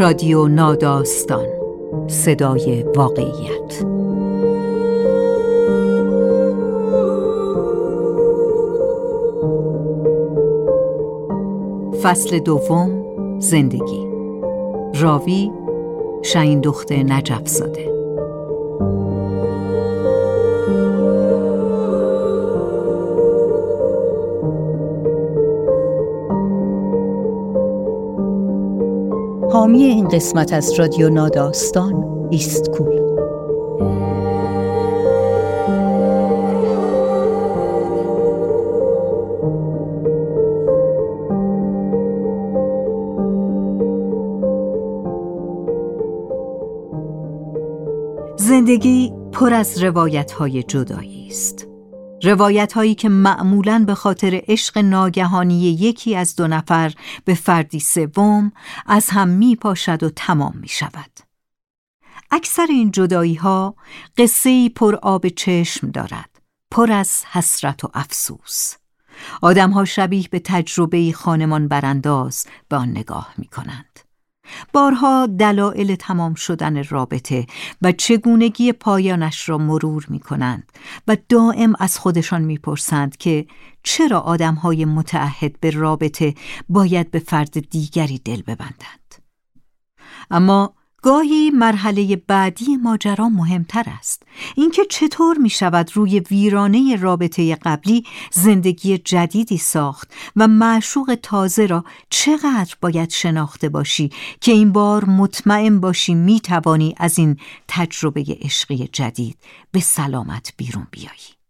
رادیو ناداستان. صدای واقعیت. فصل دوم زندگی. راوی شاین دخت نجف زاده حامی این قسمت از رادیو ناداستان ایست کول زندگی پر از روایت های جدایی است. روایت هایی که معمولا به خاطر عشق ناگهانی یکی از دو نفر به فردی سوم از هم می پاشد و تمام می شود. اکثر این جدایی ها قصه پر آب چشم دارد، پر از حسرت و افسوس. آدم ها شبیه به تجربه خانمان برانداز به آن نگاه می کنند. بارها دلایل تمام شدن رابطه و چگونگی پایانش را مرور می کنند و دائم از خودشان می‌پرسند که چرا آدمهای متعهد به رابطه باید به فرد دیگری دل ببندند. اما گاهی مرحله بعدی ماجرا مهمتر است. اینکه چطور می شود روی ویرانه رابطه قبلی زندگی جدیدی ساخت و معشوق تازه را چقدر باید شناخته باشی که این بار مطمئن باشی می توانی از این تجربه عشقی جدید به سلامت بیرون بیایی.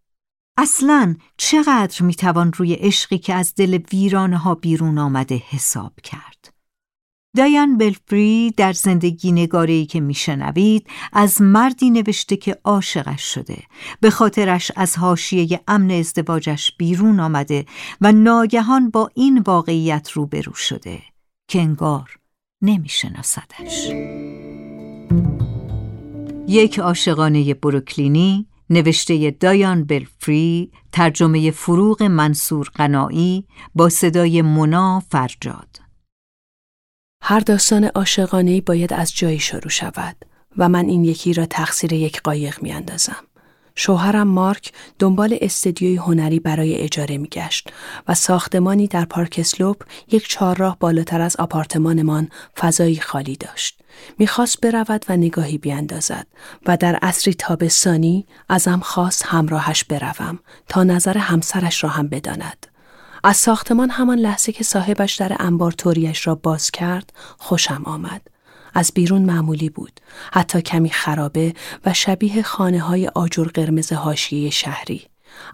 اصلا چقدر می توان روی عشقی که از دل ویرانه ها بیرون آمده حساب کرد؟ دایان بلفری در زندگی نگاری که میشنوید از مردی نوشته که عاشقش شده. به خاطرش از حاشیه امن ازدواجش بیرون آمده و ناگهان با این واقعیت روبرو شده که انگار نمیشناسدش. یک عاشقانه بروکلینی نوشته دایان بلفری ترجمه فروغ منصور قنایی با صدای منا فرجاد. هر داستان عاشقانه باید از جایی شروع شود و من این یکی را تقصیر یک قایق می اندازم. شوهرم مارک دنبال استدیوی هنری برای اجاره می گشت و ساختمانی در پارک اسلوپ یک چهارراه بالاتر از آپارتمانمان فضایی خالی داشت. می‌خواست برود و نگاهی بیاندازد و در عصری تابستانی ازم خواست همراهش بروم تا نظر همسرش را هم بداند. از ساختمان همان لحظه که صاحبش در انبار توریش را باز کرد خوشم آمد. از بیرون معمولی بود حتی کمی خرابه و شبیه خانه های آجر قرمز هاشیه شهری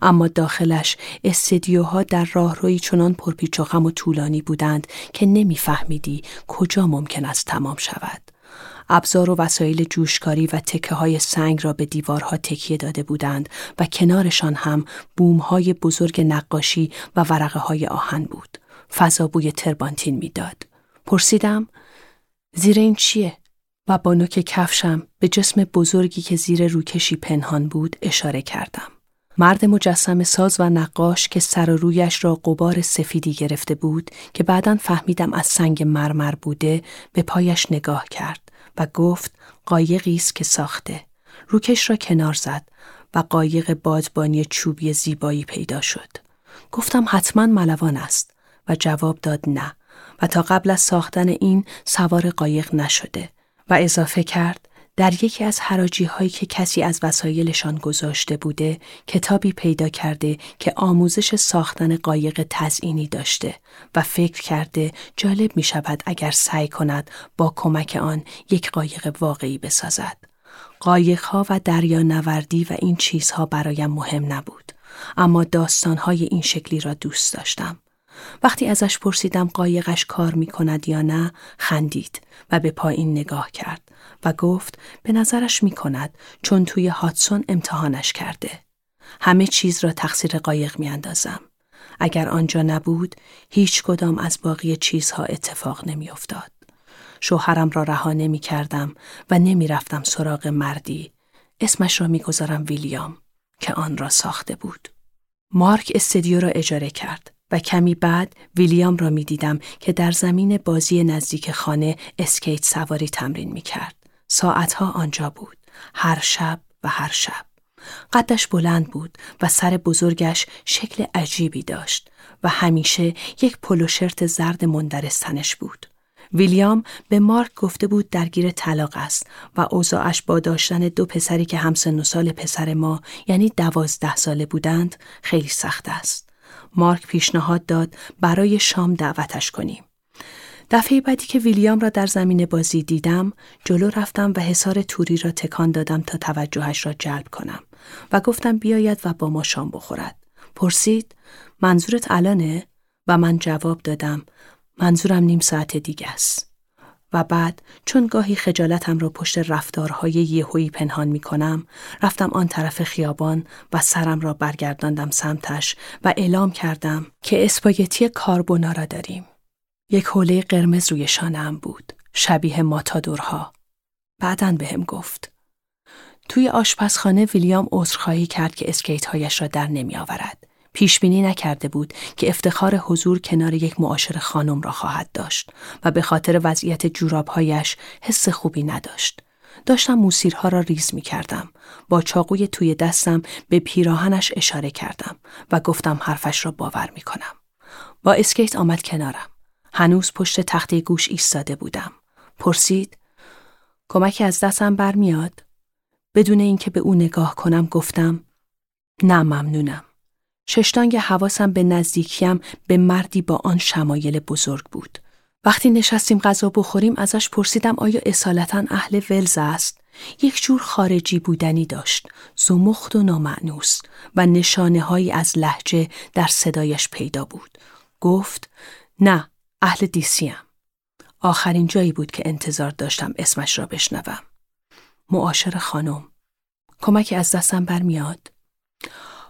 اما داخلش استدیوها در راهروی چنان پرپیچ و خم و طولانی بودند که نمیفهمیدی کجا ممکن است تمام شود ابزار و وسایل جوشکاری و تکه های سنگ را به دیوارها تکیه داده بودند و کنارشان هم بوم های بزرگ نقاشی و ورقه های آهن بود. فضا بوی تربانتین می‌داد. پرسیدم زیر این چیه؟ و با نوک کفشم به جسم بزرگی که زیر روکشی پنهان بود اشاره کردم. مرد مجسم ساز و نقاش که سر و رویش را قبار سفیدی گرفته بود که بعدا فهمیدم از سنگ مرمر بوده به پایش نگاه کرد. و گفت قایقی است که ساخته. روکش را کنار زد و قایق بادبانی چوبی زیبایی پیدا شد. گفتم حتما ملوان است و جواب داد نه و تا قبل از ساختن این سوار قایق نشده و اضافه کرد در یکی از حراجی هایی که کسی از وسایلشان گذاشته بوده کتابی پیدا کرده که آموزش ساختن قایق تزئینی داشته و فکر کرده جالب می شود اگر سعی کند با کمک آن یک قایق واقعی بسازد. قایق ها و دریا نوردی و این چیزها برایم مهم نبود. اما داستان های این شکلی را دوست داشتم. وقتی ازش پرسیدم قایقش کار می کند یا نه خندید و به پایین نگاه کرد و گفت به نظرش می کند چون توی هاتسون امتحانش کرده. همه چیز را تقصیر قایق می اندازم. اگر آنجا نبود هیچ کدام از باقی چیزها اتفاق نمی افتاد. شوهرم را رها نمی کردم و نمی رفتم سراغ مردی. اسمش را می گذارم ویلیام که آن را ساخته بود. مارک استدیو را اجاره کرد. و کمی بعد ویلیام را می دیدم که در زمین بازی نزدیک خانه اسکیت سواری تمرین می کرد. ساعتها آنجا بود. هر شب و هر شب. قدش بلند بود و سر بزرگش شکل عجیبی داشت و همیشه یک پلوشرت زرد مندرستنش بود. ویلیام به مارک گفته بود درگیر طلاق است و اوضاعش با داشتن دو پسری که همسن و سال پسر ما یعنی دوازده ساله بودند خیلی سخت است. مارک پیشنهاد داد برای شام دعوتش کنیم. دفعه بعدی که ویلیام را در زمین بازی دیدم جلو رفتم و حصار توری را تکان دادم تا توجهش را جلب کنم و گفتم بیاید و با ما شام بخورد. پرسید منظورت الانه؟ و من جواب دادم منظورم نیم ساعت دیگه است. و بعد چون گاهی خجالتم را پشت رفتارهای یهویی پنهان می کنم رفتم آن طرف خیابان و سرم را برگرداندم سمتش و اعلام کردم که اسپاگتی کاربونارا داریم. یک حوله قرمز روی شانم بود. شبیه ماتادورها. بعدا به هم گفت. توی آشپزخانه ویلیام عذرخواهی کرد که اسکیت هایش را در نمی آورد. پیش بینی نکرده بود که افتخار حضور کنار یک معاشر خانم را خواهد داشت و به خاطر وضعیت جورابهایش حس خوبی نداشت. داشتم موسیرها را ریز می کردم. با چاقوی توی دستم به پیراهنش اشاره کردم و گفتم حرفش را باور می کنم. با اسکیت آمد کنارم. هنوز پشت تخته گوش ایستاده بودم. پرسید کمکی از دستم برمیاد؟ بدون اینکه به او نگاه کنم گفتم نه ممنونم. ششتانگ حواسم به نزدیکیم به مردی با آن شمایل بزرگ بود. وقتی نشستیم غذا بخوریم ازش پرسیدم آیا اصالتا اهل ولز است؟ یک جور خارجی بودنی داشت، زمخت و نامعنوس و نشانه هایی از لحجه در صدایش پیدا بود. گفت نه اهل دیسیم. آخرین جایی بود که انتظار داشتم اسمش را بشنوم. معاشر خانم. کمکی از دستم برمیاد؟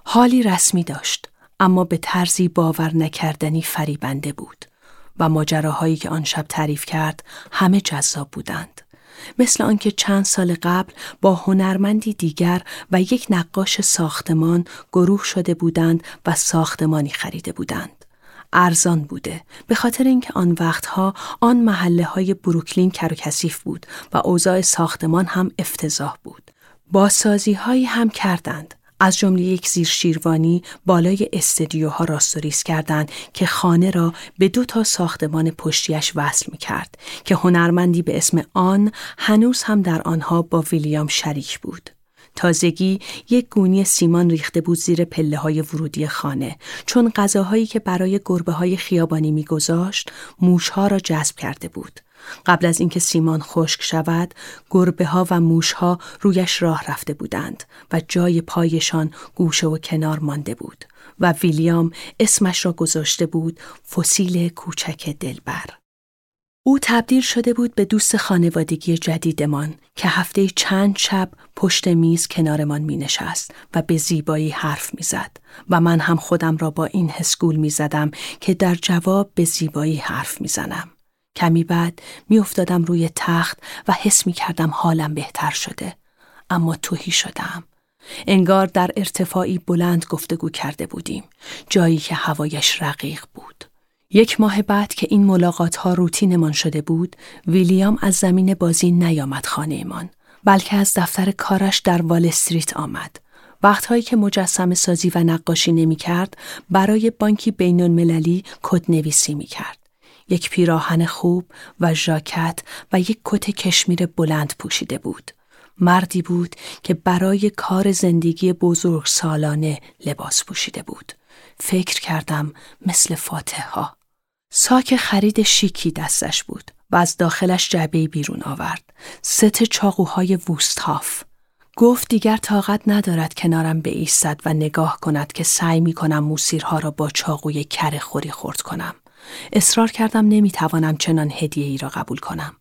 حالی رسمی داشت اما به طرزی باور نکردنی فریبنده بود و ماجراهایی که آن شب تعریف کرد همه جذاب بودند. مثل آنکه چند سال قبل با هنرمندی دیگر و یک نقاش ساختمان گروه شده بودند و ساختمانی خریده بودند. ارزان بوده به خاطر اینکه آن وقتها آن محله های بروکلین کر و کثیف بود و اوضاع ساختمان هم افتضاح بود. باسازی هایی هم کردند از جمله یک زیر شیروانی بالای استدیوها راستوریس کردند که خانه را به دو تا ساختمان پشتیش وصل می کرد که هنرمندی به اسم آن هنوز هم در آنها با ویلیام شریک بود. تازگی یک گونی سیمان ریخته بود زیر پله های ورودی خانه چون غذاهایی که برای گربه های خیابانی میگذاشت موشها را جذب کرده بود. قبل از اینکه سیمان خشک شود، گربه ها و موش ها رویش راه رفته بودند و جای پایشان گوشه و کنار مانده بود و ویلیام اسمش را گذاشته بود فسیل کوچک دلبر. او تبدیل شده بود به دوست خانوادگی جدیدمان که هفته چند شب پشت میز کنارمان می نشست و به زیبایی حرف می زد و من هم خودم را با این حسگول می زدم که در جواب به زیبایی حرف می زنم. کمی بعد می افتادم روی تخت و حس می کردم حالم بهتر شده. اما توهی شدم. انگار در ارتفاعی بلند گفتگو کرده بودیم. جایی که هوایش رقیق. یک ماه بعد که این ملاقات ها روتینمان شده بود، ویلیام از زمین بازی نیامد خانهمان، بلکه از دفتر کارش در وال استریت آمد. وقتهایی که مجسم سازی و نقاشی نمی کرد، برای بانکی بین المللی کد نویسی می کرد. یک پیراهن خوب و ژاکت و یک کت کشمیر بلند پوشیده بود. مردی بود که برای کار زندگی بزرگ سالانه لباس پوشیده بود. فکر کردم مثل فاتح ها. ساک خرید شیکی دستش بود و از داخلش جعبه بیرون آورد. ست چاقوهای ووستهاف. گفت دیگر طاقت ندارد کنارم ایستد و نگاه کند که سعی می کنم موسیرها را با چاقوی کره خوری خورد کنم. اصرار کردم نمی‌توانم چنان هدیه ای را قبول کنم.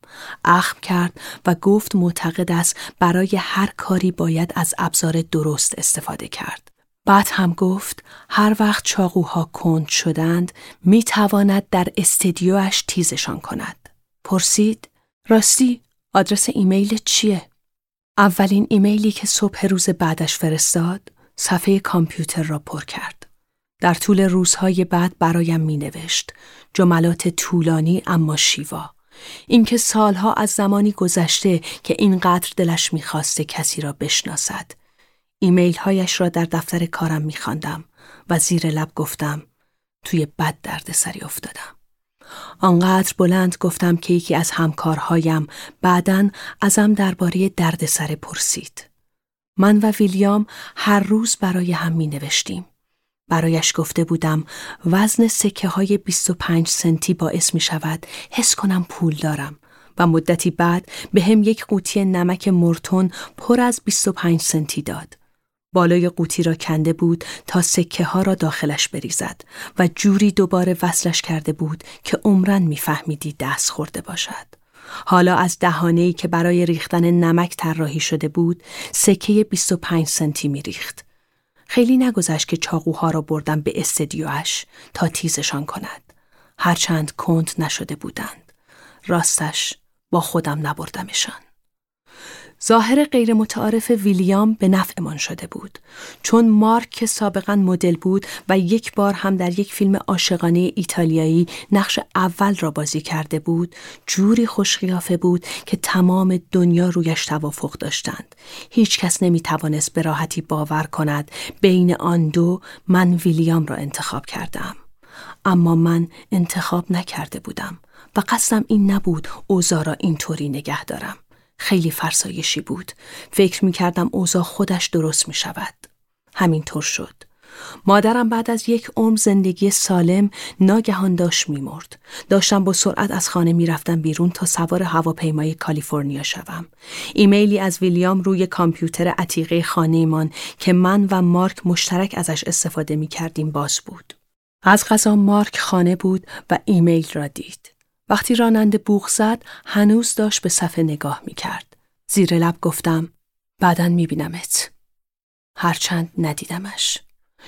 اخم کرد و گفت معتقد است برای هر کاری باید از ابزار درست استفاده کرد. بعد هم گفت هر وقت چاقوها کند شدند می تواند در استدیوش تیزشان کند. پرسید راستی آدرس ایمیل چیه؟ اولین ایمیلی که صبح روز بعدش فرستاد صفحه کامپیوتر را پر کرد. در طول روزهای بعد برایم می نوشت. جملات طولانی اما شیوا. اینکه سالها از زمانی گذشته که اینقدر دلش می‌خواسته کسی را بشناسد. ایمیل هایش را در دفتر کارم میخواندم و زیر لب گفتم توی بد درد سری افتادم. آنقدر بلند گفتم که یکی از همکارهایم بعدا ازم درباره دردسر پرسید. من و ویلیام هر روز برای هم می نوشتیم. برایش گفته بودم وزن سکه های 25 سنتی باعث می شود حس کنم پول دارم و مدتی بعد به هم یک قوطی نمک مرتون پر از 25 سنتی داد. بالای قوطی را کنده بود تا سکه ها را داخلش بریزد و جوری دوباره وصلش کرده بود که عمرن میفهمیدی دست خورده باشد. حالا از دهانه‌ای که برای ریختن نمک طراحی شده بود سکه 25 سنتی می ریخت. خیلی نگذشت که چاقوها را بردم به استدیوش تا تیزشان کند. هرچند کند نشده بودند. راستش با خودم نبردمشان. ظاهر غیر متعارف ویلیام به نفعمان شده بود. چون مارک که سابقا مدل بود و یک بار هم در یک فیلم عاشقانه ایتالیایی نقش اول را بازی کرده بود جوری خوشقیافه بود که تمام دنیا رویش توافق داشتند. هیچ کس نمی توانست به راحتی باور کند بین آن دو من ویلیام را انتخاب کردم. اما من انتخاب نکرده بودم و قصدم این نبود اوزا را اینطوری نگه دارم. خیلی فرسایشی بود. فکر می کردم اوضاع خودش درست می شود. همینطور شد. مادرم بعد از یک عمر زندگی سالم ناگهان داشت میمرد. داشتم با سرعت از خانه می‌رفتم بیرون تا سوار هواپیمای کالیفرنیا شوم. ایمیلی از ویلیام روی کامپیوتر عتیقه خانهمان که من و مارک مشترک ازش استفاده می کردیم باز بود. از غذا مارک خانه بود و ایمیل را دید. وقتی راننده بوغ زد هنوز داشت به صفحه نگاه می کرد. زیر لب گفتم بعدا می بینمت. هرچند ندیدمش.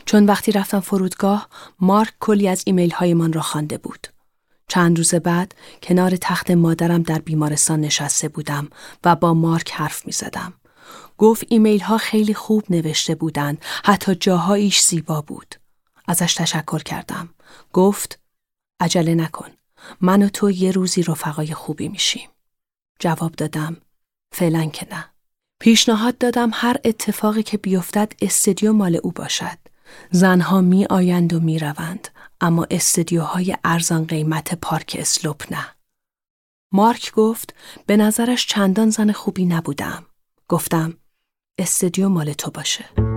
چون وقتی رفتم فرودگاه مارک کلی از ایمیل های من را خوانده بود. چند روز بعد کنار تخت مادرم در بیمارستان نشسته بودم و با مارک حرف می زدم. گفت ایمیل ها خیلی خوب نوشته بودند حتی جاهاییش زیبا بود. ازش تشکر کردم. گفت عجله نکن. من و تو یه روزی رفقای خوبی میشیم. جواب دادم فعلا که نه. پیشنهاد دادم هر اتفاقی که بیفتد استدیو مال او باشد. زنها می آیند و می روند. اما استدیوهای ارزان قیمت پارک اسلوپ نه. مارک گفت به نظرش چندان زن خوبی نبودم. گفتم استدیو مال تو باشه.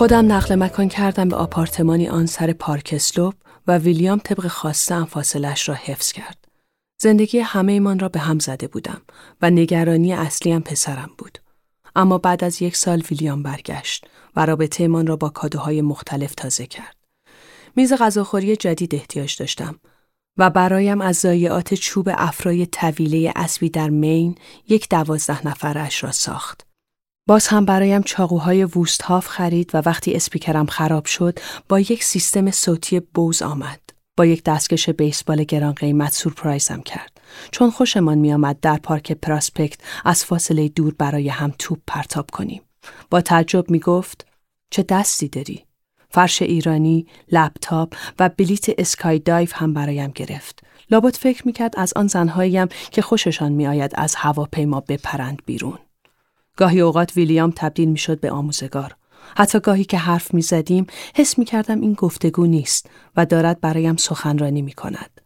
خودم نقل مکان کردم به آپارتمانی آن سر پارک اسلوپ و ویلیام طبق خواسته فاصلش را حفظ کرد. زندگی همه ایمان را به هم زده بودم و نگرانی اصلی هم پسرم بود. اما بعد از یک سال ویلیام برگشت و رابطه ایمان را با کادوهای مختلف تازه کرد. میز غذاخوری جدید احتیاج داشتم و برایم از ضایعات چوب افرای طویله اسبی در مین یک دوازده نفرش را ساخت. باز هم برایم چاقوهای ووستهاف خرید و وقتی اسپیکرم خراب شد با یک سیستم صوتی بوز آمد. با یک دستکش بیسبال گران قیمت سورپرایزم کرد. چون خوشمان میآمد در پارک پراسپکت از فاصله دور برای هم توپ پرتاب کنیم. با تعجب می گفت چه دستی داری؟ فرش ایرانی، لپتاپ و بلیت اسکای دایف هم برایم گرفت. لابد فکر می‌کرد از آن زنهاییم که خوششان میآید از هواپیما بپرند بیرون. گاهی اوقات ویلیام تبدیل می‌شد به آموزگار. حتی گاهی که حرف می زدیم حس می کردم این گفتگو نیست و دارد برایم سخنرانی می کند.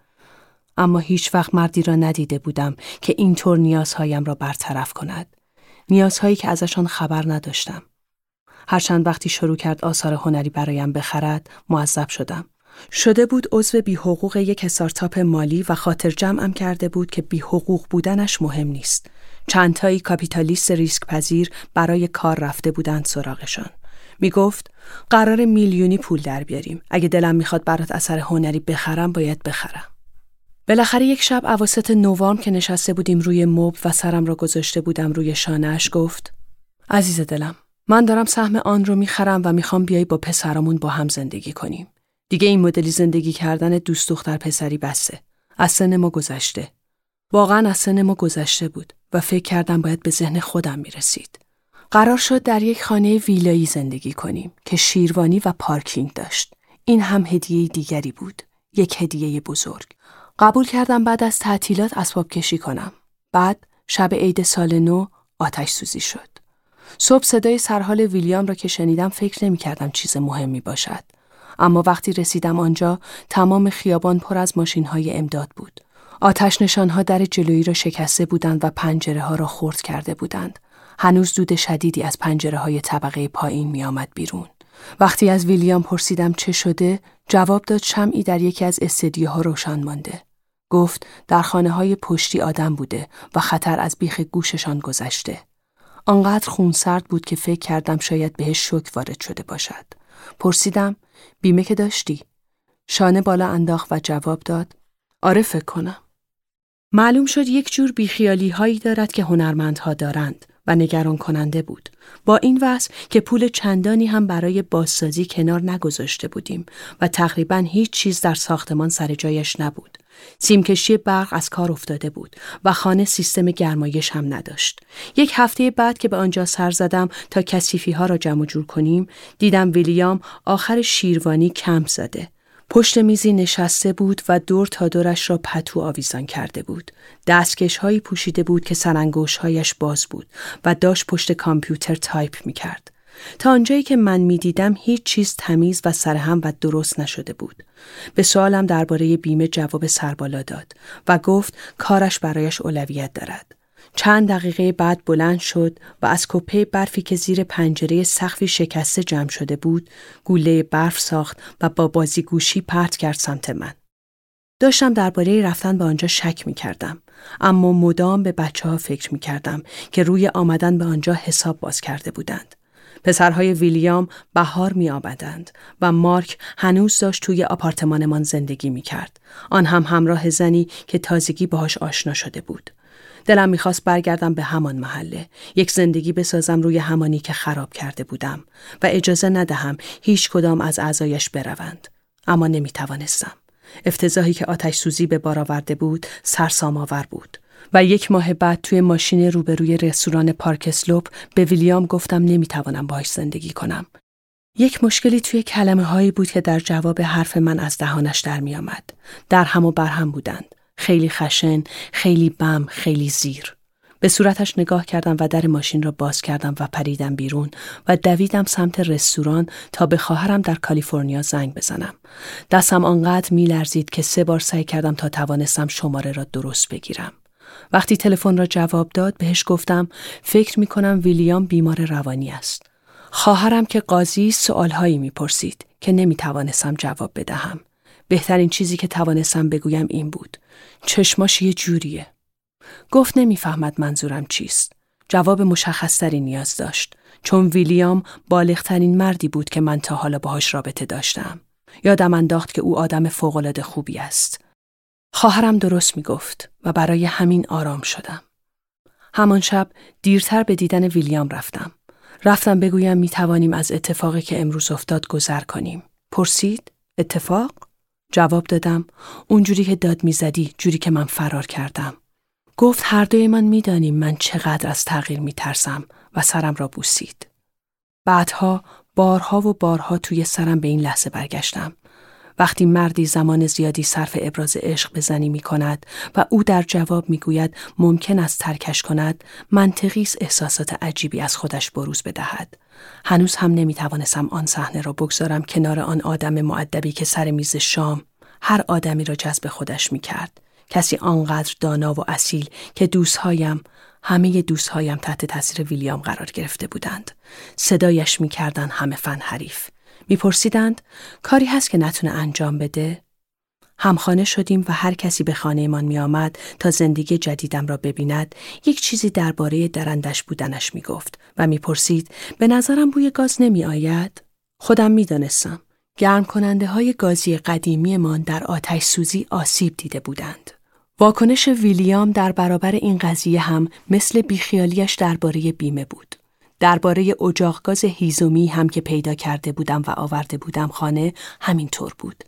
اما هیچ وقت مردی را ندیده بودم که اینطور نیازهایم را برطرف کند. نیازهایی که ازشان خبر نداشتم. هرچند وقتی شروع کرد آثار هنری برایم بخرد معذب شدم. شده بود عضو بی حقوق یک استارتاپ مالی و خاطر جمعم کرده بود که بی حقوق بودنش مهم نیست. چندتایی کاپیتالیست ریسک پذیر برای کار رفته بودند سراغشان. می گفت قرار میلیونی پول در بیاریم. اگه دلم می‌خواد برات اثر هنری بخرم باید بخرم. بالاخره یک شب اواسط نوامبر که نشسته بودیم روی مبل و سرم را گذاشته بودم روی شانهش گفت عزیز دلم من دارم سهم آن رو می‌خرم و می‌خوام بیای با پسرامون با هم زندگی کنیم. دیگه این مدلی زندگی کردن دوست دختر پسری بسته. از سن ما گذشته. واقعا از سن ما گذشته بود و فکر کردم باید به ذهن خودم می‌رسید. قرار شد در یک خانه ویلایی زندگی کنیم که شیروانی و پارکینگ داشت. این هم هدیه دیگری بود. یک هدیه بزرگ. قبول کردم بعد از تعطیلات اسباب کشی کنم. بعد شب عید سال نو آتش سوزی شد. صبح صدای سرحال ویلیام را که شنیدم فکر نمی کردم چیز مهمی باشد. اما وقتی رسیدم آنجا تمام خیابان پر از ماشین های امداد بود. آتش نشانها در جلویی را شکسته بودند و پنجره ها را خورد کرده بودند. هنوز دود شدیدی از پنجره های طبقه پایین می آمد بیرون. وقتی از ویلیام پرسیدم چه شده، جواب داد شمعی در یکی از استدیوها روشن مانده. گفت در خانه های پشتی آدم بوده و خطر از بیخ گوششان گذشته. آنقدر خونسرد بود که فکر کردم شاید بهش شک وارد شده باشد. پرسیدم بیمه که داشتی؟ شانه بالا انداخت و جواب داد آره فکر کنم. معلوم شد یک جور بیخیالی هایی دارد که هنرمندها دارند و نگران کننده بود. با این وضع که پول چندانی هم برای بازسازی کنار نگذاشته بودیم و تقریبا هیچ چیز در ساختمان سر جایش نبود. سیمکشی برق از کار افتاده بود و خانه سیستم گرمایش هم نداشت. یک هفته بعد که به آنجا سر زدم تا کسیفی ها را جمع جور کنیم، دیدم ویلیام آخر شیروانی کمپ زده. پشت میزی نشسته بود و دور تا دورش را پتو آویزان کرده بود. دستکش هایی پوشیده بود که سرانگشت هایش باز بود و داشت پشت کامپیوتر تایپ می کرد. تا آنجایی که من می‌دیدم هیچ چیز تمیز و سرهم و درست نشده بود. به سوالم درباره بیمه جواب سربالا داد و گفت کارش برایش اولویت دارد. چند دقیقه بعد بلند شد و از کپه برفی که زیر پنجره سقفی شکسته جمع شده بود گوله برف ساخت و با بازی گوشی پرت کرد سمت من. داشتم درباره رفتن به آنجا شک می کردم. اما مدام به بچه ها فکر می کردم که روی آمدن به آنجا حساب باز کرده بودند. پسرهای ویلیام بهار می آمدند و مارک هنوز داشت توی آپارتمانمان زندگی می کرد. آن هم همراه زنی که تازگی باهاش آشنا شده بود. دلم می‌خواست برگردم به همان محله یک زندگی بسازم روی همانی که خراب کرده بودم و اجازه ندهم هیچ کدام از اعضایش بروند اما نمی‌توانستم افتضاحی که آتش سوزی به بار آورده بود سرسام آور بود و یک ماه بعد توی ماشین روبروی رستوران پارک اسلوپ به ویلیام گفتم نمی‌توانم باهاش زندگی کنم. یک مشکلی توی کلمه هایی بود که در جواب حرف من از دهانش در می آمد. در هم و بر هم بودند. خیلی خشن، خیلی بم، خیلی زیر. به صورتش نگاه کردم و در ماشین را باز کردم و پریدم بیرون و دویدم سمت رستوران تا به خواهرم در کالیفرنیا زنگ بزنم. دستم آنقدر میلرزید که سه بار سعی کردم تا توانستم شماره را درست بگیرم. وقتی تلفن را جواب داد بهش گفتم فکر می کنم ویلیام بیمار روانی است. خواهرم که قاضی سوالهایی می‌پرسید که نمی توانستم جواب بدهم. بهترین چیزی که توانستم بگویم این بود. چشماش یه جوریه. گفت نمی‌فهمد منظورم چیست. جواب مشخصتری نیاز داشت. چون ویلیام بالغترین مردی بود که من تا حالا باهاش رابطه داشتم. یادم انداخت که او آدم فوقالعاده خوبی است. خواهرم درست می گفت و برای همین آرام شدم. همان شب دیرتر به دیدن ویلیام رفتم. رفتم بگویم می توانیم از اتفاقی که امروز افتاد گذر کنیم. پرسید؟ اتفاق؟ جواب دادم اونجوری که داد می‌زدی جوری که من فرار کردم. گفت هر دوی من می‌دانیم من چقدر از تغییر میترسم و سرم را بوسید. بعدها بارها و بارها توی سرم به این لحظه برگشتم. وقتی مردی زمان زیادی صرف ابراز عشق به زنی می کند و او در جواب می گوید ممکن است ترکش کند منطقی احساسات عجیبی از خودش بروز بدهد هنوز هم نمی توانستم آن صحنه را بگذارم کنار آن آدم معدبی که سر میز شام هر آدمی را جذب خودش می کرد. کسی آنقدر دانا و اصیل که دوستهایم همه دوستهایم تحت تاثیر ویلیام قرار گرفته بودند. صدایش می‌کردند همه فن حریف. میپرسیدند کاری هست که نتونه انجام بده؟ همخانه شدیم و هر کسی به خانهمان می آمد تا زندگی جدیدم را ببیند یک چیزی درباره درندش بودنش می گفت و می‌پرسید به نظرم بوی گاز نمی آید؟ خودم می دانستم. گرم کننده های گازی قدیمی من در آتش سوزی آسیب دیده بودند. واکنش ویلیام در برابر این قضیه هم مثل بیخیالیش درباره بیمه بود. درباره اجاق هیزومی هم که پیدا کرده بودم و آورده بودم خانه همینطور بود.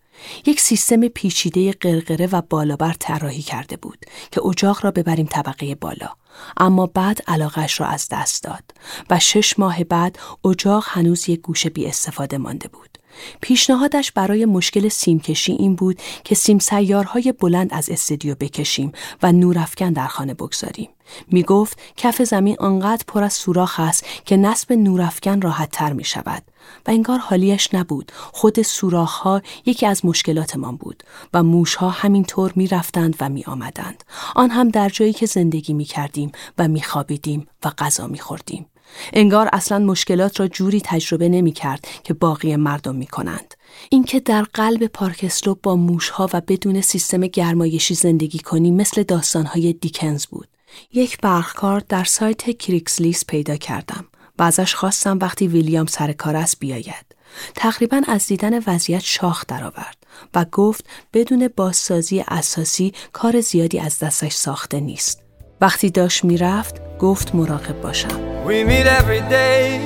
یک سیستم پیچیده قرقره و بالابر طراحی کرده بود که اجاق را ببریم طبقه بالا. اما بعد علاقش را از دست داد و شش ماه بعد اجاق هنوز یک گوشه بی استفاده مانده بود. پیشنهادش برای مشکل سیمکشی این بود که سیم سیارهای بلند از استدیو بکشیم و نورافکن در خانه بگذاریم. می گفت کف زمین آنقدر پر از سوراخ است که نصب نورافکن راحت تر می شود و انگار حالیش نبود خود سوراخ ها یکی از مشکلاتمان بود و موش ها همینطور می رفتند و می آمدند. آن هم در جایی که زندگی می کردیم و می خوابیدیم و غذا می خوردیم. انگار اصلا مشکلات را جوری تجربه نمی کرد که باقی مردم می کنند. اینکه در قلب پارکسترو با موشها و بدون سیستم گرمایشی زندگی کنی مثل داستانهای دیکنز بود. یک برخکار در سایت کریکسلیس پیدا کردم و ازش خواستم وقتی ویلیام سر کار است بیاید. تقریبا از دیدن وضعیت شاخ درآورد و گفت بدون بازسازی اساسی کار زیادی از دستش ساخته نیست. وقتی داشت می‌رفت گفت مراقب باشم We meet every day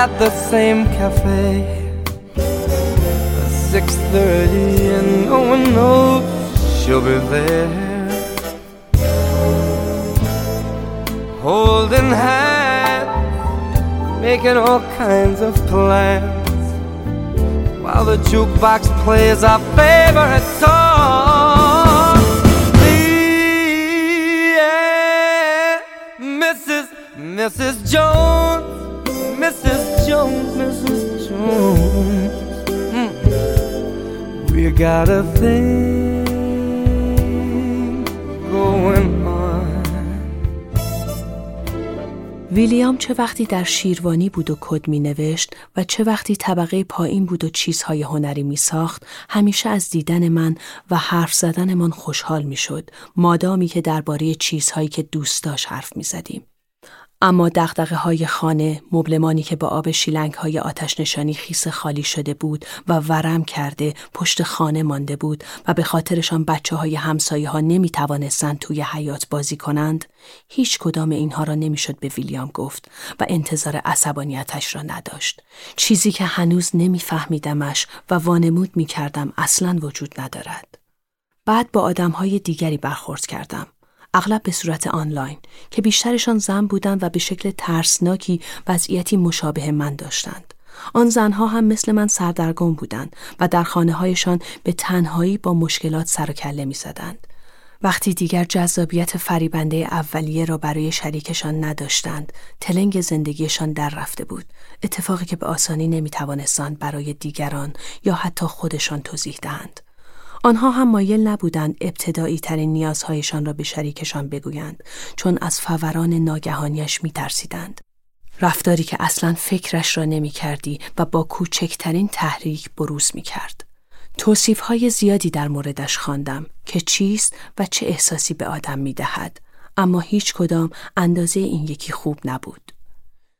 at the same cafe 6.30 and no one knows she'll be there Holding hands Making all kinds of plans While the jukebox plays our favorite song Mrs. Jones, Mrs. Jones, Mrs. Jones. Mm. We got a thing going on. ویلیام چه وقتی در شیروانی بود و کد می نوشت و چه وقتی طبقه پایین بود و چیزهای هنری می ساخت همیشه از دیدن من و حرف زدن من خوشحال می شد مادامی که درباره چیزهایی که دوست داشت حرف می زدیم. اما دقدقه های خانه، مبلمانی که با آب شیلنگ های آتش نشانی خیس خالی شده بود و ورم کرده پشت خانه مانده بود و به خاطرشان بچه های همسایه ها نمی توانستند توی حیات بازی کنند، هیچ کدام اینها را نمی‌شد به ویلیام گفت و انتظار عصبانیتش را نداشت. چیزی که هنوز نمیفهمیدمش و وانمود می کردم اصلا وجود ندارد. بعد با آدم های دیگری برخورد کردم. اغلب به صورت آنلاین که بیشترشان زن بودند و به شکل ترسناکی وضعیتی مشابه من داشتند. آن زنها هم مثل من سردرگم بودند و در خانه هایشان به تنهایی با مشکلات سر و کله می زدند. وقتی دیگر جذابیت فریبنده اولیه را برای شریکشان نداشتند، تلنگ زندگیشان در رفته بود. اتفاقی که به آسانی نمی توانستند برای دیگران یا حتی خودشان توضیح دهند. آنها هم مایل نبودند ابتدایی ترین نیازهایشان را به شریکشان بگویند چون از فوران ناگهانیش می ترسیدند. رفتاری که اصلا فکرش را نمی کردی و با کوچکترین تحریک بروز می کرد. توصیف های زیادی در موردش خواندم که چیست و چه احساسی به آدم می دهد. اما هیچ کدام اندازه این یکی خوب نبود.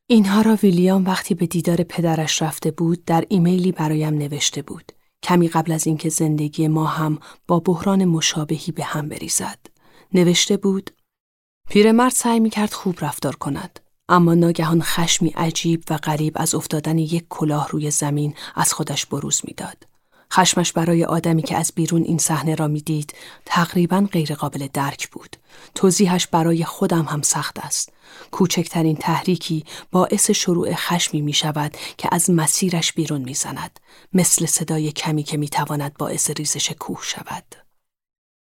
اینها را ویلیام وقتی به دیدار پدرش رفته بود در ایمیلی برایم نوشته بود. کمی قبل از اینکه زندگی ما هم با بحران مشابهی به هم بریزد. نوشته بود پیرمرد سعی می کرد خوب رفتار کند. اما ناگهان خشمی عجیب و غریب از افتادن یک کلاه روی زمین از خودش بروز می‌داد. خشمش برای آدمی که از بیرون این صحنه را می‌دید تقریبا غیرقابل درک بود. توضیحش برای خودم هم سخت است. کوچکترین تحریکی باعث شروع خشمی می شود که از مسیرش بیرون می زند. مثل صدای کمی که می تواند باعث ریزش کوه شود.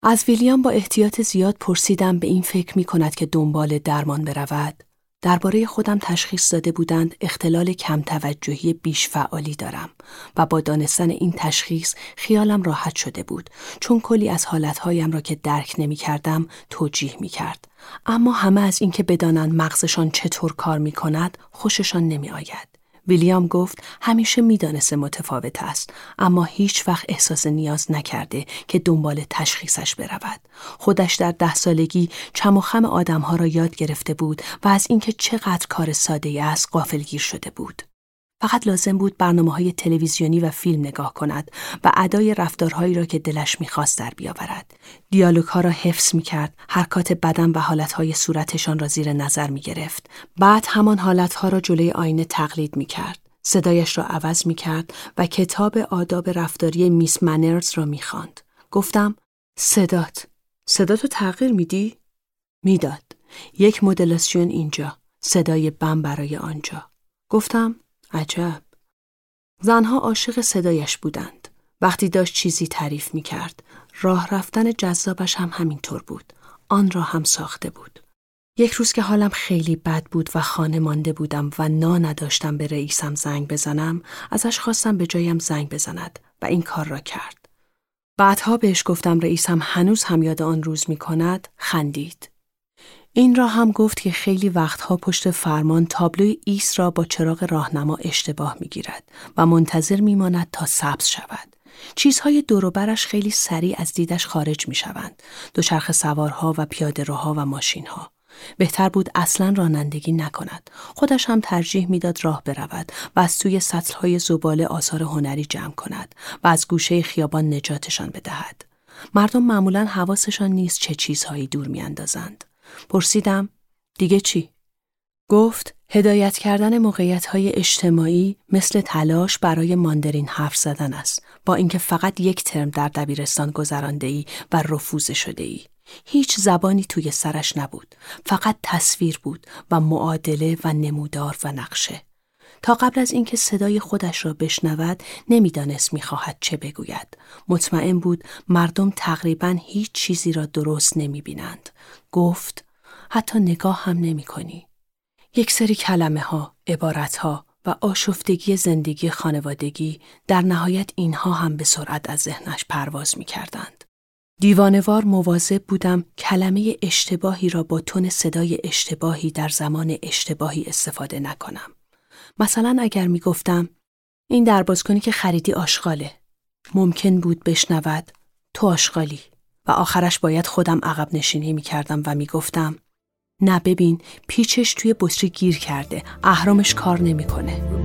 از ویلیام با احتیاط زیاد پرسیدم به این فکر می کند که دنبال درمان برود. درباره خودم تشخیص داده بودند اختلال کم توجهی بیش فعالی دارم و با دانستن این تشخیص خیالم راحت شده بود چون کلی از حالتهایم را که درک نمی کردم توجیه می کرد. اما همه از اینکه بدانند مغزشان چطور کار می کند خوششان نمی آید. ویلیام گفت همیشه می‌دانسته متفاوت است اما هیچ وقت احساس نیاز نکرده که دنبال تشخیصش برود. خودش در ده سالگی چم و خم آدمها را یاد گرفته بود و از اینکه چقدر کار ساده است غافلگیر شده بود. فقط لازم بود برنامه های تلویزیونی و فیلم نگاه کند و ادای رفتارهایی را که دلش می‌خواست در بیاورد. دیالوگ ها را حفظ می کرد، حرکات بدن و حالت های صورتشان را زیر نظر می گرفت. بعد همان حالت ها را جلوی آینه تقلید می کرد. صدایش را عوض می کرد و کتاب آداب رفتاری میس منرز را می خاند. گفتم صدات صداتو تغییر میدی؟ می‌داد. یک مدلاسیون اینجا. صدای بم برای آنجا. گفتم عجب. زنها عاشق صدایش بودند. وقتی داشت چیزی تعریف می کرد. راه رفتن جذابش هم همینطور بود. آن را هم ساخته بود. یک روز که حالم خیلی بد بود و خانه مانده بودم و نا نداشتم به رئیسم زنگ بزنم ازش خواستم به جایم زنگ بزند و این کار را کرد. بعدها بهش گفتم رئیسم هنوز هم یاد آن روز می کند خندید. این را هم گفت که خیلی وقتها پشت فرمان تابلوی ایس را با چراغ راهنما اشتباه می گیرد و منتظر می ماند تا سبز شود. چیزهای دوروبرش خیلی سریع از دیدش خارج می شوند. دوچرخ سوارها و پیاده روها و ماشینها. بهتر بود اصلا رانندگی نکند. خودش هم ترجیح می‌داد راه برود و از توی سطلهای زباله آثار هنری جمع کند و از گوشه خیابان نجاتشان بدهد. مردم معمولا حواسشان نیست چه چیزهایی دور میاندازند. پرسیدم دیگه چی؟ گفت هدایت کردن موقعیت های اجتماعی مثل تلاش برای ماندرین حرف زدن است با اینکه فقط یک ترم در دبیرستان گذرانده ای و رفوز شده ای. هیچ زبانی توی سرش نبود فقط تصویر بود و معادله و نمودار و نقشه تا قبل از اینکه صدای خودش را بشنود نمی‌دانست می‌خواهد چه بگوید مطمئن بود مردم تقریبا هیچ چیزی را درست نمی‌بینند گفت حتی نگاه هم نمی کنی. یک سری کلمه ها، عبارت ها و آشفتگی زندگی خانوادگی در نهایت اینها هم به سرعت از ذهنش پرواز می کردند. دیوانوار مواظب بودم کلمه اشتباهی را با تون صدای اشتباهی در زمان اشتباهی استفاده نکنم. مثلا اگر می گفتم این دربازکنی که خریدی آشغاله. ممکن بود بشنود تو آشغالی و آخرش باید خودم عقب نشینی می کردم و می گفتم نه ببین پیچش توی بطری گیر کرده اهرامش کار نمی‌کنه.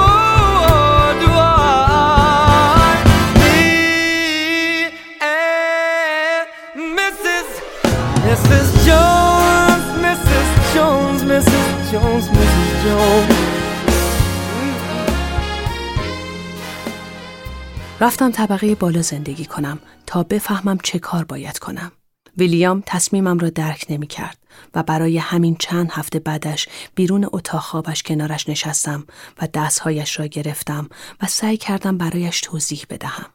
Mrs. Jones, Mrs. Jones, Mrs. Jones. رفتم طبقه بالا زندگی کنم تا بفهمم چه کار باید کنم. ویلیام تصمیمم را درک نمی کرد و برای همین چند هفته بعدش بیرون اتاق خوابش کنارش نشستم و دستهایش را گرفتم و سعی کردم برایش توضیح بدهم.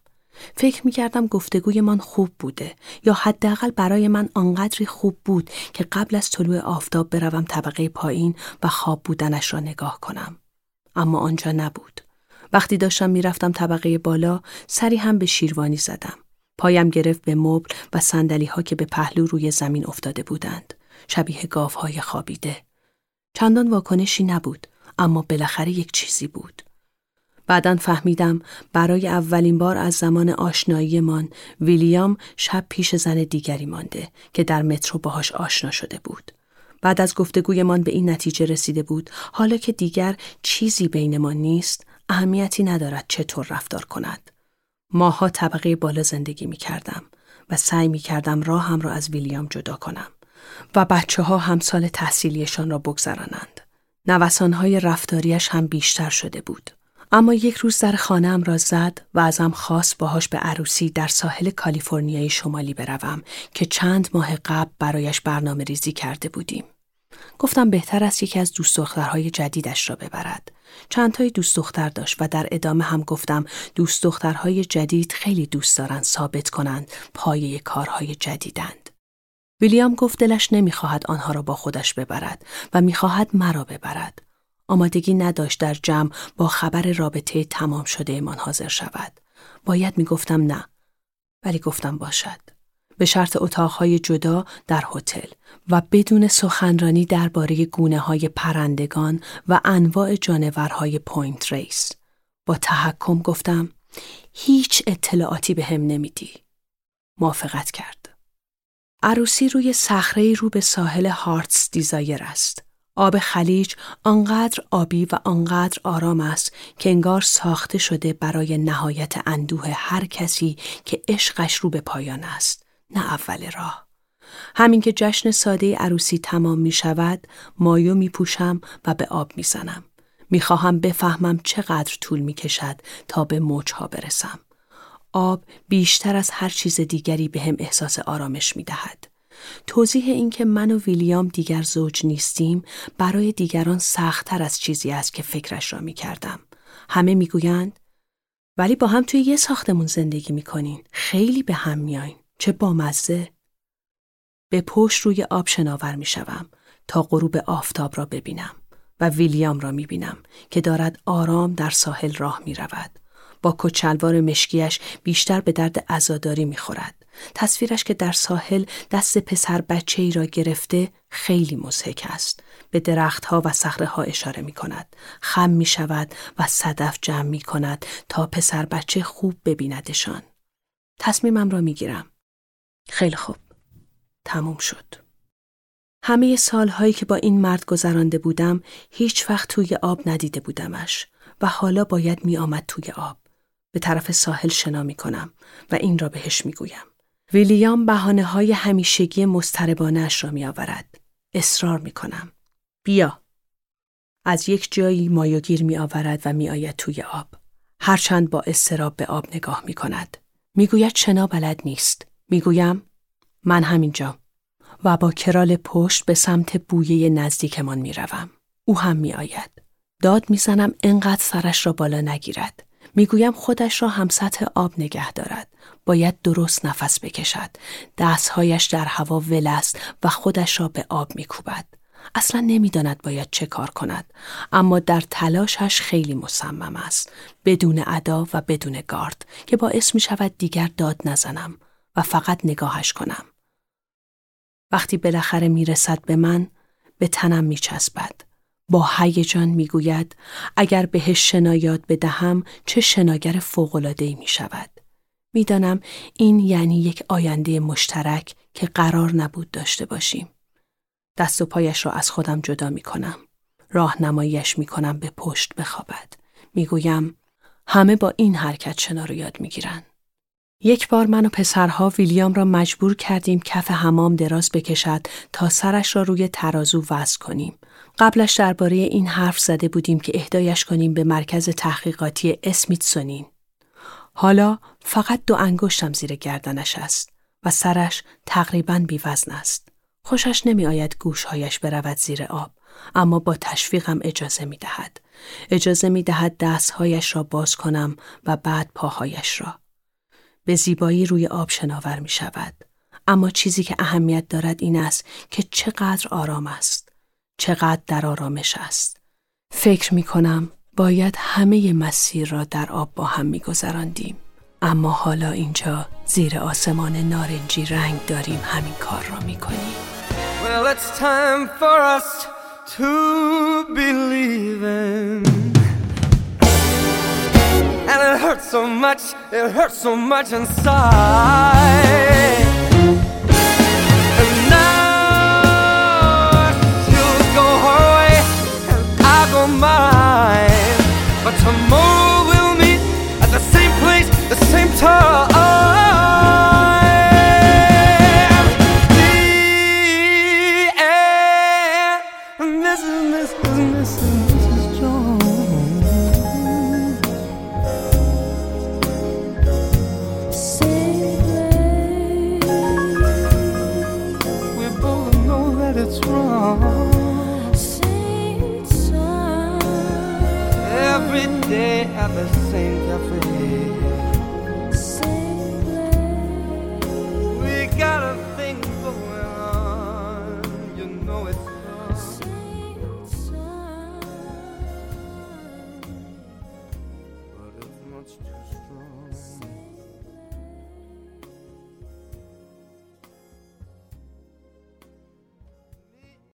فکر می کردم گفتگوی من خوب بوده یا حداقل برای من آنقدری خوب بود که قبل از طلوع آفتاب بروم طبقه پایین و خواب بودنش را نگاه کنم. اما آنجا نبود. وقتی داشتم می‌رفتم طبقه بالا سری هم به شیروانی زدم. پایم گرفت به مبل و سندلی ها که به پهلو روی زمین افتاده بودند. شبیه گاف های خوابیده. چندان واکنشی نبود اما بالاخره یک چیزی بود. بعدا فهمیدم برای اولین بار از زمان آشناییمان ویلیام شب پیش زن دیگری مانده که در مترو باهاش آشنا شده بود. بعد از گفتگویمان به این نتیجه رسیده بود حالا که دیگر چیزی بین ما نیست اهمیتی ندارد چطور رفتار کند. ماها طبقه بالا زندگی می کردم و سعی می کردم راهم را از ویلیام جدا کنم و بچه ها هم سال تحصیلیشان را بگذرانند. نوسانهای رفتاریش هم بیشتر شده بود. اما یک روز در خانهام را زد و ازم خواست باهاش به عروسی در ساحل کالیفرنیای شمالی بروم که چند ماه قبل برایش برنامه ریزی کرده بودیم. گفتم بهتر است یکی از دوست دخترهای جدیدش را ببرد. چند تای دوست دختر داشت و در ادامه هم گفتم دوست دخترهای جدید خیلی دوست دارند ثابت کنند پایه کارهای جدیدند. ویلیام گفت دلش نمی‌خواهد آنها را با خودش ببرد و می‌خواهد مرا ببرد. آمادگی نداشت در جمع با خبر رابطه تمام شده‌مان حاضر شود. باید می‌گفتم نه. ولی گفتم باشد. به شرط اتاقهای جدا در هتل و بدون سخنرانی درباره گونه های پرندگان و انواع جانورهای پوینت ریس. با تحکم گفتم هیچ اطلاعاتی به هم نمیدی. موافقت کرد. عروسی روی صخره رو به ساحل هارتس دیزایر است. آب خلیج آنقدر آبی و آنقدر آرام است که انگار ساخته شده برای نهایت اندوه هر کسی که عشقش رو به پایان است نه اول راه. همین که جشن ساده عروسی تمام می شود مایو می پوشم و به آب می زنم. می خواهم بفهمم چقدر طول می کشد تا به موجها برسم. آب بیشتر از هر چیز دیگری به هم احساس آرامش می دهد. توضیح اینکه من و ویلیام دیگر زوج نیستیم برای دیگران سختتر از چیزی است که فکرش را می کردم. همه می‌گویند ولی با هم توی یه ساختمون زندگی می‌کنین. خیلی به هم میاین. چه بامزه. به پشت روی آب شناور می‌شوم تا غروب آفتاب را ببینم و ویلیام را می‌بینم که دارد آرام در ساحل راه می‌رود. با کچلوار مشکیش بیشتر به درد ازاداری می‌خورد. تصویرش که در ساحل دست پسر بچه ای را گرفته خیلی مزهک است. به درختها و صخره ها اشاره می کند. خم می شود و صدف جمع می کند تا پسر بچه خوب ببیندشان. تصمیمم را می گیرم. خیلی خوب. تموم شد. همه سالهایی که با این مرد گذرانده بودم هیچ وقت توی آب ندیده بودمش و حالا باید می آمد توی آب. به طرف ساحل شنا می کنم و این را بهش می گویم. ویلیام بحانه های همیشگی مستربانش را می آورد. اصرار می کنم. بیا. از یک جایی مایوگیر می آورد و می آید توی آب. هرچند با استراب به آب نگاه می کند. می گوید شنا بلد نیست. می گویم من همینجا. و با کرال پشت به سمت بویه نزدیکمان می روم. او هم می آید. داد می‌زنم انقدر سرش را بالا نگیرد. می‌گویم خودش را هم سطح آب نگه دارد. باید درست نفس بکشد. دستهایش در هوا ول است و خودش را به آب میکوبد. اصلا نمی‌داند باید چه کار کند اما در تلاشش خیلی مصمم است بدون ادا و بدون گارد که باعث می شود دیگر داد نزنم و فقط نگاهش کنم وقتی بالاخره می‌رسد به من به تنم میچسبد با هیجان می‌گوید اگر بهش شنایات بدهم چه شناگر فوق‌العاده‌ای می شود. می‌دانم این یعنی یک آینده مشترک که قرار نبود داشته باشیم. دست و پایش را از خودم جدا می کنم. راهنماییش می کنم به پشت بخوابد. می‌گویم همه با این حرکت شنا رو یاد می‌گیرن. یک بار من و پسرها ویلیام را مجبور کردیم کف حمام دراز بکشد تا سرش را روی ترازو وزن کنیم. قبلش درباره این حرف زده بودیم که اهدایش کنیم به مرکز تحقیقاتی اسمیتسونین. حالا فقط دو انگشتم زیر گردنش است و سرش تقریبا بیوزن است. خوشش نمی آید گوشهایش برود زیر آب اما با تشویقم اجازه می دهد. اجازه می دهد دستهایش را باز کنم و بعد پاهایش را. به زیبایی روی آب شناور می شود. اما چیزی که اهمیت دارد این است که چقدر آرام است. چقدر در آرامش است. فکر می کنم باید همه مسیر را در آب با هم می گذراندیم. اما حالا اینجا زیر آسمان نارنجی رنگ داریم همین کار را می کنیم. Well, it's time for us to believe in. And it hurts so much, it hurts so much inside. for more.